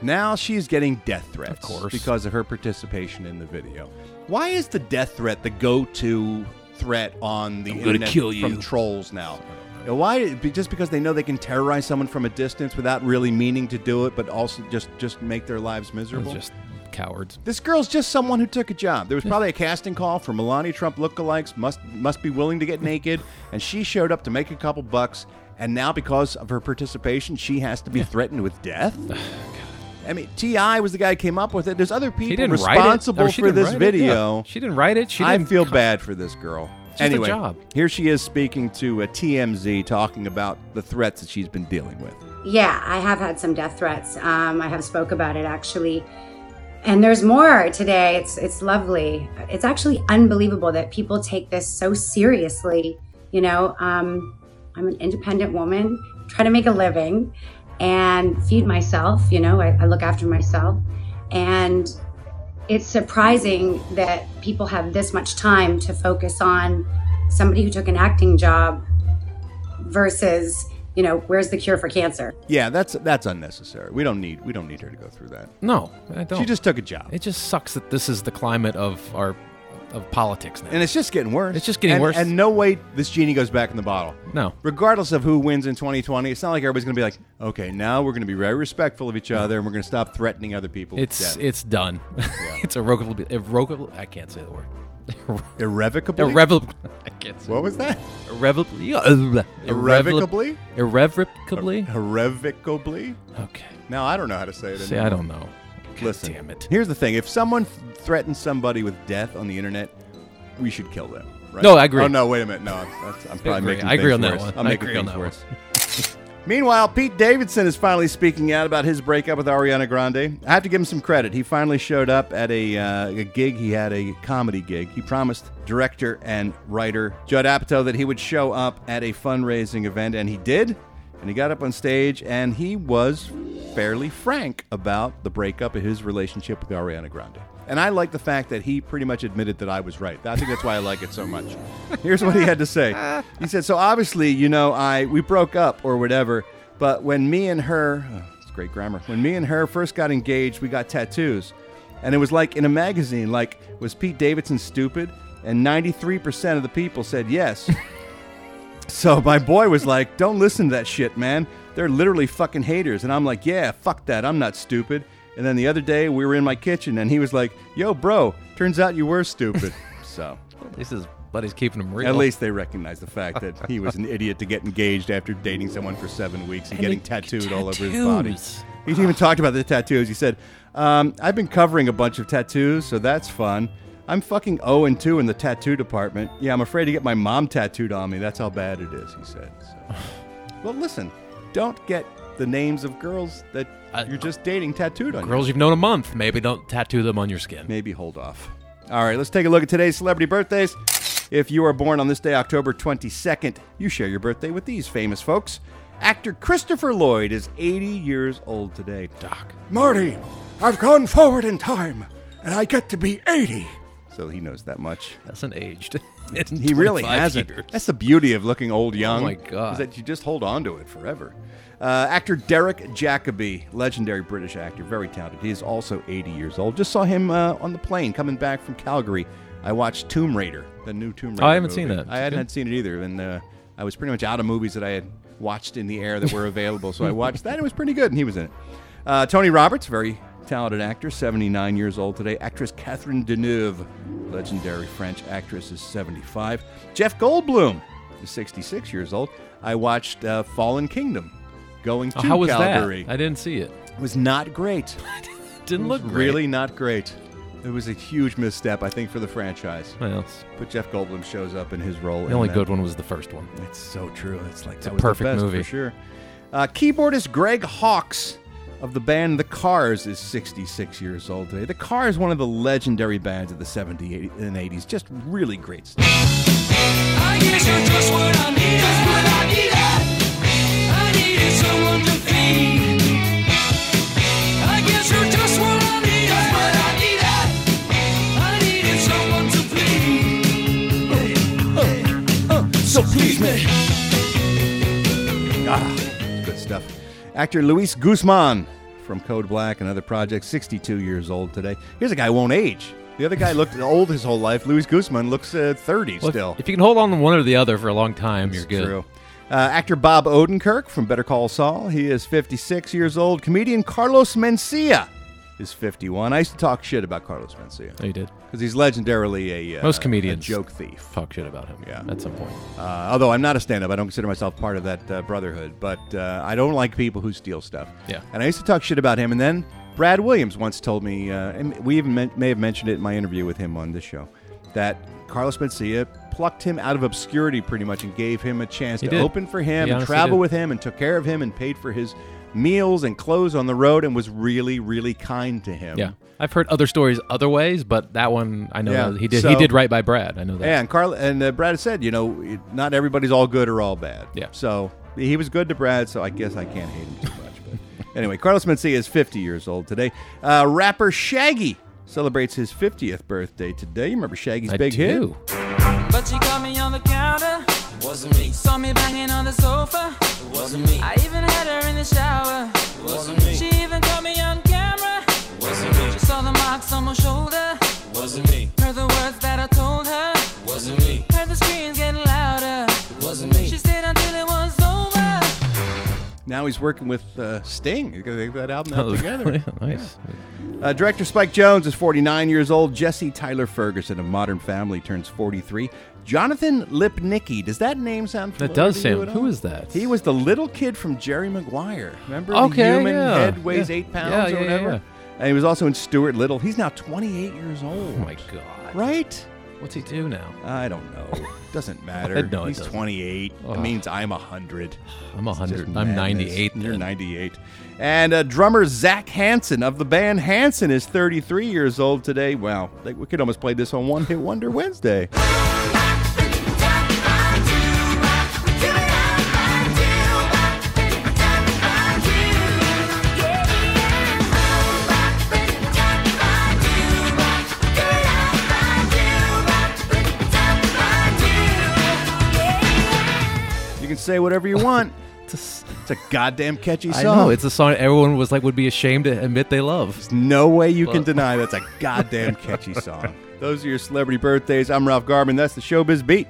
now she's getting death threats, of course. because of her participation in the video. Why is the death threat the go-to threat on the I'm internet kill from trolls now? Why? Just because they know they can terrorize someone from a distance without really meaning to do it, but also just just make their lives miserable. Just cowards. This girl's just someone who took a job. There was probably a casting call for Melania Trump lookalikes, must must be willing to get naked, and she showed up to make a couple bucks. And now, because of her participation, she has to be threatened with death. [sighs] I mean, Ti was the guy who came up with it. There's other people didn't write it. responsible Or she for didn't this write it. video. Yeah. She didn't write it. She I didn't feel co- bad for this girl. It's just a anyway, job. here she is speaking to a TMZ, talking about the threats that she's been dealing with. Yeah, I have had some death threats. Um, I have spoke about it actually, and there's more today. It's it's lovely. It's actually unbelievable that people take this so seriously. You know, um, I'm an independent woman, try to make a living, and feed myself. You know, I, I look after myself, and it's surprising that people have this much time to focus on somebody who took an acting job versus you know where's the cure for cancer Yeah, that's that's unnecessary. We don't need we don't need her to go through that. No, I don't. She just took a job. It just sucks that this is the climate of our of politics now. And it's just getting worse. It's just getting And- worse. And no way this genie goes back in the bottle. No. Regardless of who wins in 2020, it's not like everybody's going to be like, okay, now we're going to be very respectful of each other and we're going to stop threatening other people. with It's death. it's done. [laughs] it's irrevocably irrevocable. I can't say the word. [laughs] irrevocably. Irrevocably. I can't say. What was that? Irrevocably. [laughs] Irrevocably? Irrevocably. Irrevocably. Okay. Now I don't know how to say it. See, anymore. I don't know. Listen, damn it. Here's the thing: if someone th- threatens somebody with death on the internet, we should kill them. Right? No, I agree. Oh no, wait a minute. No, that's, I'm probably agree. making. I agree things on that worse. one. I'm I making agree on things that worse. Meanwhile, Pete Davidson is finally speaking out about his breakup with Ariana Grande. I have to give him some credit. He finally showed up at a, uh, a gig. He had a comedy gig. He promised director and writer Judd Apatow that he would show up at a fundraising event, and he did. And he got up on stage, and he was fairly frank about the breakup of his relationship with Ariana Grande. And I like the fact that he pretty much admitted that I was right. I think that's why I like it so much. [laughs] Here's what he had to say. He said, "So obviously, you know, I we broke up or whatever, but when me and her, oh, it's great grammar. When me and her first got engaged, we got tattoos, and it was like in a magazine. Like, was Pete Davidson stupid? And 93% of the people said yes. [laughs] So my boy was like, "Don't listen to that shit, man. They're literally fucking haters." And I'm like, "Yeah, fuck that. I'm not stupid." And then the other day we were in my kitchen and he was like, "Yo, bro, turns out you were stupid." [laughs] so At least his buddy's keeping him real. at least they recognize the fact that he was an [laughs] idiot to get engaged after dating someone for seven weeks and, And getting tattooed all over his body. He even talked about the tattoos. He said, um, "I've been covering a bunch of tattoos, so that's fun." I'm fucking 0 and 2 in the tattoo department. Yeah, I'm afraid to get my mom tattooed on me. That's how bad it is, he said. So. [sighs] well, listen, don't get the names of girls that you're just dating tattooed on you. Girls you've known a month, maybe don't tattoo them on your skin. Maybe hold off. All right, let's take a look at today's celebrity birthdays. If you are born on this day, October 22nd, you share your birthday with these famous folks. Actor Christopher Lloyd is 80 years old today. Doc. Marty, I've gone forward in time, and I get to be 80. So he knows that much. Hasn't aged. [laughs] in He really 25 hasn't. years. That's the beauty of looking old oh young. Oh my God. Is that you just hold on to it forever. Uh, actor Derek Jacobi, legendary British actor, very talented. He is also 80 years old. Just saw him uh, on the plane coming back from Calgary. I watched Tomb Raider, the new Tomb Raider. Oh, I haven't movie. seen that. I hadn't seen it either, and uh, I was pretty much out of movies that I had watched in the air that were available. so I [laughs] watched that. It was pretty good, and he was in it. Uh, Tony Roberts, very talented actor, 79 years old today. Actress Catherine Deneuve, legendary French actress, is 75. Jeff Goldblum is 66 years old. I watched uh, Fallen Kingdom going to Oh, how was Calgary. that? I didn't see it. It was not great. [laughs] Didn't It was look great. really not great. It was a huge misstep, I think, for the franchise. Well, But Jeff Goldblum shows up in his role. the in only that. good one was the first one. It's so true. It's like It's a that was the perfect best movie. for sure. Uh, keyboardist Greg Hawkes of the band The Cars is 66 years old today. The Cars, one of the legendary bands of the 70s and 80s. Just really great stuff. Actor Luis Guzman from Code Black and other projects, 62 years old today. Here's a guy who won't age. The other guy looked [laughs] old his whole life. Luis Guzman looks uh, 30 Well, still. If you can hold on to one or the other for a long time, you're good. True. Uh, actor Bob Odenkirk from Better Call Saul. He is 56 years old. Comedian Carlos Mencia is 51. I used to talk shit about Carlos Mencia. Oh, you did? Because he's legendarily a, uh, Most comedians a joke thief. talk shit about him. Yeah. at some point. Uh, although I'm not a stand-up, I don't consider myself part of that uh, brotherhood. But uh, I don't like people who steal stuff. Yeah. And I used to talk shit about him. And then Brad Williams once told me, uh, and we even men- may have mentioned it in my interview with him on this show, that Carlos Mencia plucked him out of obscurity pretty much and gave him a chance He to did. open for him He and travel did. with him and took care of him and paid for his meals and clothes on the road and was really, really kind to him. Yeah, I've heard other stories other ways, but that one I know Yeah, he did. so- he did right by Brad. I know that. Yeah, and Carl and uh, Brad said, you know, not everybody's all good or all bad. Yeah. So he was good to Brad, so I guess I can't hate him too much. But [laughs] anyway, Carlos Mencia is 50 years old today. Uh, rapper Shaggy celebrates his 50th birthday today. You remember Shaggy's I big do. But she caught me on the counter. It Wasn't me. Saw me banging on the sofa. It Wasn't me. I even had her in the shower. It Wasn't me. She even caught me on camera. It Wasn't me. She saw the marks on my shoulder. It Wasn't me. Heard the words that I told her. It Wasn't me. Heard the screams getting Now he's working with uh, Sting. He's going to take that album out Oh, [laughs] together. nice. Uh, director Spike Jonze is 49 years old. Jesse Tyler Ferguson of Modern Family turns 43. Jonathan Lipnicki. Does that name sound familiar That does sound- who is that? He was the little kid from Jerry Maguire. Remember? Okay, the human yeah. head weighs Yeah. eight pounds Yeah, or whatever. And he was also in Stuart Little. He's now 28 years old. Oh my god. Right? What's he do now? I don't know. Doesn't [laughs] matter. No, it He's doesn't. 28. It means I'm 100. I'm It's just 100. I'm madness. 98 You're then. 98. And uh, drummer Zac Hanson of the band Hanson is 33 years old today. Wow, like, we could almost play this on One Hit Wonder Wednesday. Say whatever you want. It's It's a goddamn catchy a, I song. know it's a song everyone was like would be ashamed to admit they love. There's no way you can Well- deny that's a goddamn catchy song. Those are your celebrity birthdays. I'm Ralph Garman. That's the Showbiz Beat.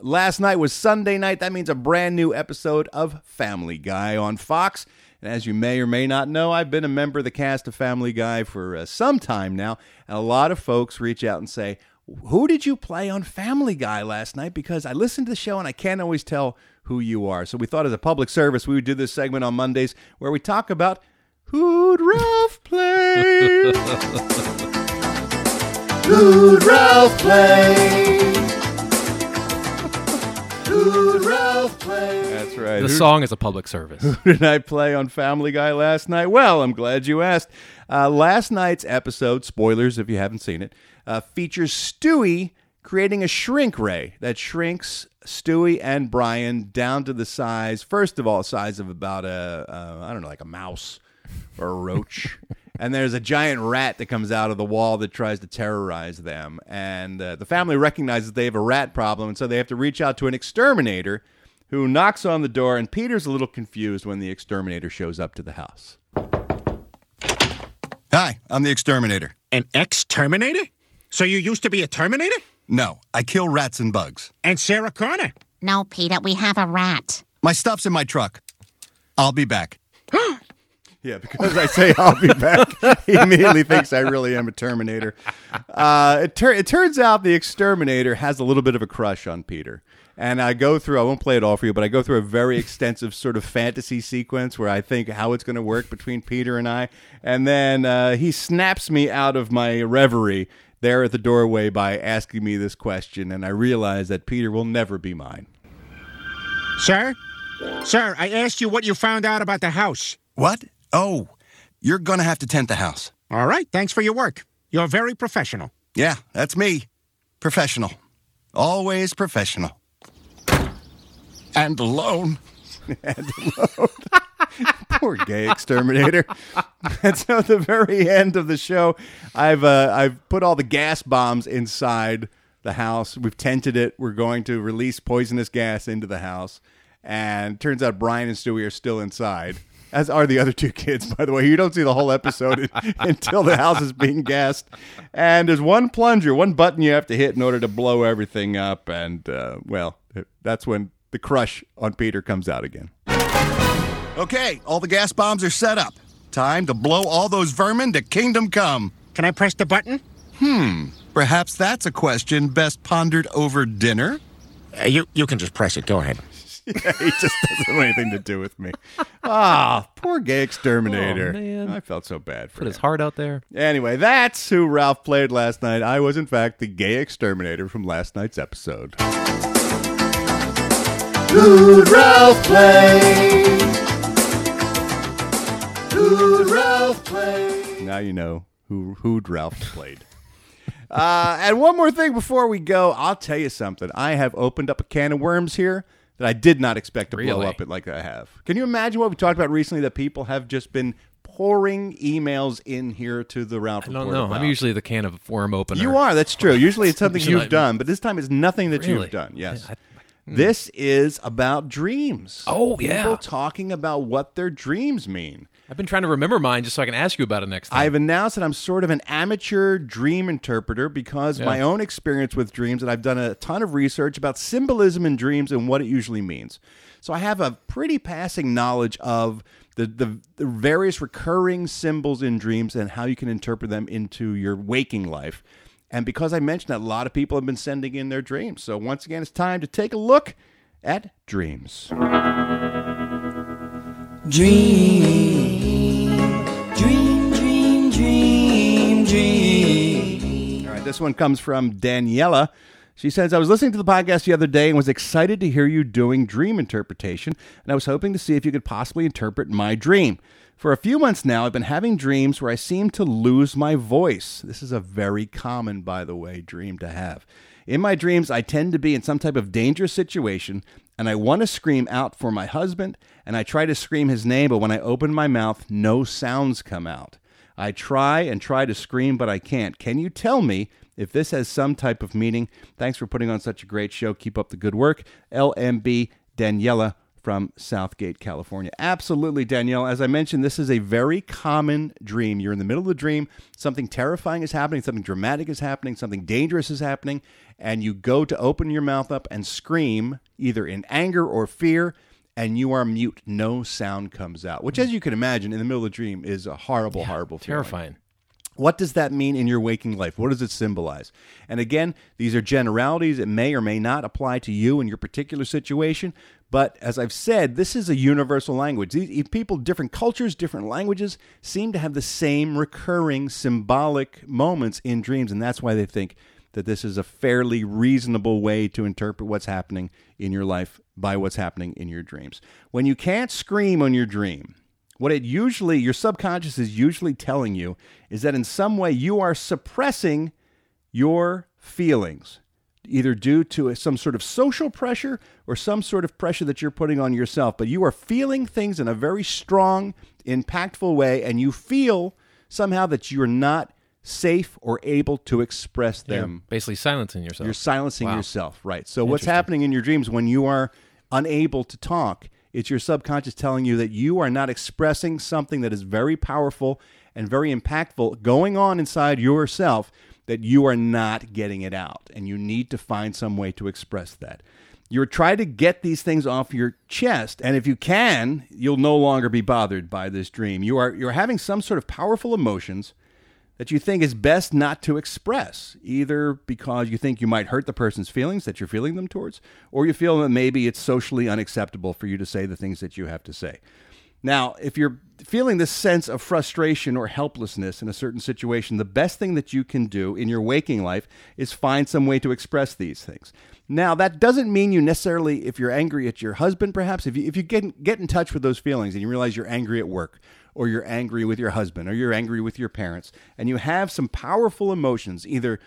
Last night was Sunday night. That means a brand new episode of Family Guy on Fox. And as you may or may not know, I've been a member of the cast of Family Guy for uh, some time now. And a lot of folks reach out and say, Who did you play on Family Guy last night? Because I listened to the show and I can't always tell who you are. So we thought as a public service, we would do this segment on Mondays where we talk about who'd Ralph play? [laughs] Who'd Ralph play? [laughs] Who'd Ralph play? That's right. The Who- song is a public service. who did I play on Family Guy last night? Well, I'm glad you asked. Uh, last night's episode, spoilers if you haven't seen it, uh, features Stewie creating a shrink ray that shrinks Stewie and Brian down to the size, first of all, size of about a, uh, I don't know, like a mouse. or a roach. [laughs] and there's a giant rat that comes out of the wall that tries to terrorize them. And uh, the family recognizes they have a rat problem, and so they have to reach out to an exterminator who knocks on the door. And Peter's a little confused when the exterminator shows up to the house. Hi, I'm the exterminator. An ex-terminator? So you used to be a terminator? No, I kill rats and bugs. And Sarah Connor? No, Peter, we have a rat. My stuff's in my truck. I'll be back. [gasps] Yeah, because I say I'll be back, [laughs] he immediately thinks I really am a Terminator. Uh, it, tur- it turns out the exterminator has a little bit of a crush on Peter. And I go through, I won't play it all for you, but I go through a very extensive sort of fantasy sequence where I think how it's going to work between Peter and I. And then uh, he snaps me out of my reverie there at the doorway by asking me this question. And I realize that Peter will never be mine. Sir? Sir, I asked you what you found out about the house. What? Oh, you're going to have to tent the house. All right, thanks for your work. You're very professional. Yeah, that's me. Professional. Always professional. And alone. [laughs] and alone. [laughs] [laughs] Poor gay exterminator. [laughs] and so at the very end of the show, I've uh, I've put all the gas bombs inside the house. We've tented it. We're going to release poisonous gas into the house. And turns out Brian and Stewie are still inside. As are the other two kids, by the way. You don't see the whole episode [laughs] until the house is being gassed. And there's one plunger, one button you have to hit in order to blow everything up. And, uh, well, that's when the crush on Peter comes out again. Okay, all the gas bombs are set up. Time to blow all those vermin to kingdom come. Can I press the button? Hmm. Perhaps that's a question best pondered over dinner? Uh, you, you can just press it. Go ahead. yeah, [laughs] he just doesn't have anything to do with me. Ah, poor gay exterminator. Oh, man. I felt so bad for Put him. his heart out there. Anyway, that's who Ralph played last night. I was, in fact, the gay exterminator from last night's episode. Who'd Ralph play? Who'd Ralph play? Now you know who who'd Ralph played. uh, and one more thing before we go, I'll tell you something. I have opened up a can of worms here that I did not expect to blow up it like I have. Can you imagine what we talked about recently? That people have just been pouring emails in here to the Ralph. I don't know. about. I'm usually the can of worm opener. You are. That's true. Usually it's [laughs] something you've I- done, but this time it's nothing that Really? you've done. Yes. I- Hmm. This is about dreams. Oh, yeah. People talking about what their dreams mean. I've been trying to remember mine just so I can ask you about it next time. I've announced that I'm sort of an amateur dream interpreter because Yeah. my own experience with dreams, and I've done a ton of research about symbolism in dreams and what it usually means. So I have a pretty passing knowledge of the, the, the various recurring symbols in dreams and how you can interpret them into your waking life. And because I mentioned that, a lot of people have been sending in their dreams. So once again, it's time to take a look at dreams. Dream, dream, dream, dream, dream. All right, this one comes from Daniela. She says, I was listening to the podcast the other day and was excited to hear you doing dream interpretation, and I was hoping to see if you could possibly interpret my dream. For a few months now, I've been having dreams where I seem to lose my voice. This is a very common, by the way, dream to have. In my dreams, I tend to be in some type of dangerous situation, and I want to scream out for my husband, and I try to scream his name, but when I open my mouth, no sounds come out. I try and try to scream, but I can't. Can you tell me if this has some type of meaning? Thanks for putting on such a great show. Keep up the good work. LMB Daniela from South Gate, California. Absolutely, Danielle. As I mentioned, this is a very common dream. You're in the middle of the dream, something terrifying is happening, something dramatic is happening, something dangerous is happening, and you go to open your mouth up and scream, either in anger or fear, and you are mute. No sound comes out, which, as you can imagine, in the middle of the dream is a horrible, horrible feeling. Terrifying. What does that mean in your waking life? What does it symbolize? And again, these are generalities. It may or may not apply to you in your particular situation. But as I've said, this is a universal language. These people, different cultures, different languages, seem to have the same recurring symbolic moments in dreams. And that's why they think that this is a fairly reasonable way to interpret what's happening in your life by what's happening in your dreams. When you can't scream on your dream, what it usually, your subconscious is usually telling you is that in some way you are suppressing your feelings. Either due to a- some sort of social pressure or some sort of pressure that you're putting on yourself. But you are feeling things in a very strong, impactful way, and you feel somehow that you're not safe or able to express You're them. basically silencing yourself. You're silencing Wow. yourself, right? So what's happening in your dreams when you are unable to talk? It's your subconscious telling you that you are not expressing something that is very powerful and very impactful going on inside yourself that you are not getting it out and you need to find some way to express that. You're trying to get these things off your chest and if you can, you'll no longer be bothered by this dream. You are you're having some sort of powerful emotions that you think is best not to express, either because you think you might hurt the person's feelings that you're feeling them towards, or you feel that maybe it's socially unacceptable for you to say the things that you have to say. Now, if you're feeling this sense of frustration or helplessness in a certain situation, the best thing that you can do in your waking life is find some way to express these things. Now, that doesn't mean you necessarily, if you're angry at your husband, perhaps, if you, if you get, get in touch with those feelings and you realize you're angry at work, or you're angry with your husband, or you're angry with your parents, and you have some powerful emotions, either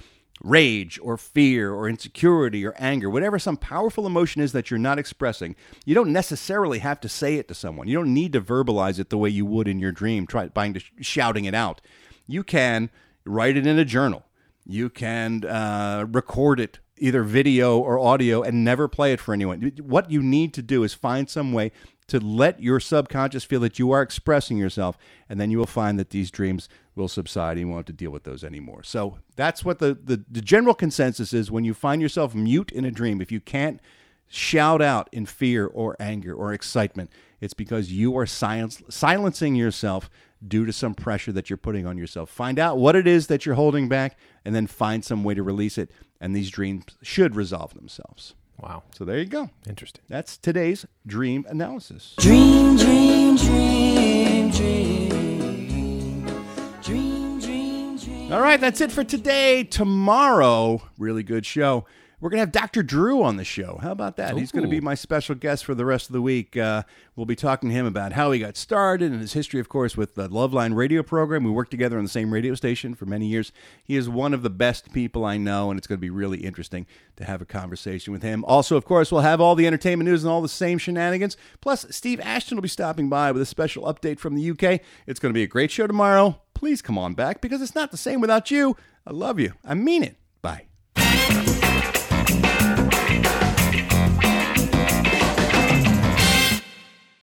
rage or fear or insecurity or anger, whatever some powerful emotion is that you're not expressing, you don't necessarily have to say it to someone. You don't need to verbalize it the way you would in your dream, try buying to shouting it out. You can write it in a journal. You can uh, record it, either video or audio, and never play it for anyone. What you need to do is find some way to let your subconscious feel that you are expressing yourself, and then you will find that these dreams will subside and you won't have to deal with those anymore. So that's what the, the, the general consensus is when you find yourself mute in a dream, if you can't shout out in fear or anger or excitement, it's because you are silence, silencing yourself due to some pressure that you're putting on yourself. Find out what it is that you're holding back and then find some way to release it, and these dreams should resolve themselves. Wow. So there you go. Interesting. That's today's dream analysis. Dream, dream, dream, dream. Dream, dream, dream. All right, that's it for today. Tomorrow, really good show. We're going to have Dr. Drew on the show. How about that? He's going to be my special guest for the rest of the week. Uh, we'll be talking to him about how he got started and his history, of course, with the Loveline radio program. We worked together on the same radio station for many years. He is one of the best people I know, and it's going to be really interesting to have a conversation with him. Also, of course, we'll have all the entertainment news and all the same shenanigans. Plus, Steve Ashton will be stopping by with a special update from the UK. It's going to be a great show tomorrow. Please come on back because it's not the same without you. I love you. I mean it. Bye.